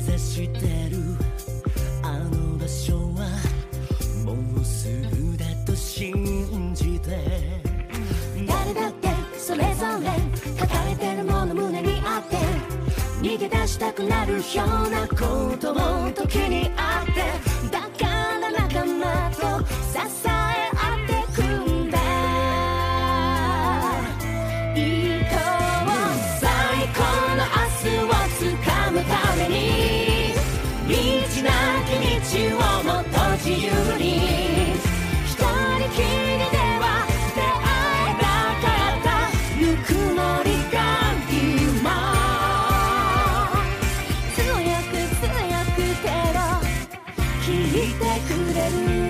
ざしてる。あの場所はもうすぐだと信じて。誰だってそれぞれ抱えてるもの胸にあって。逃げ出したくなるようなことも時に道をもっと自由に一人きりでは出会えなかったぬくもりが今強く強く手を聞いてくれる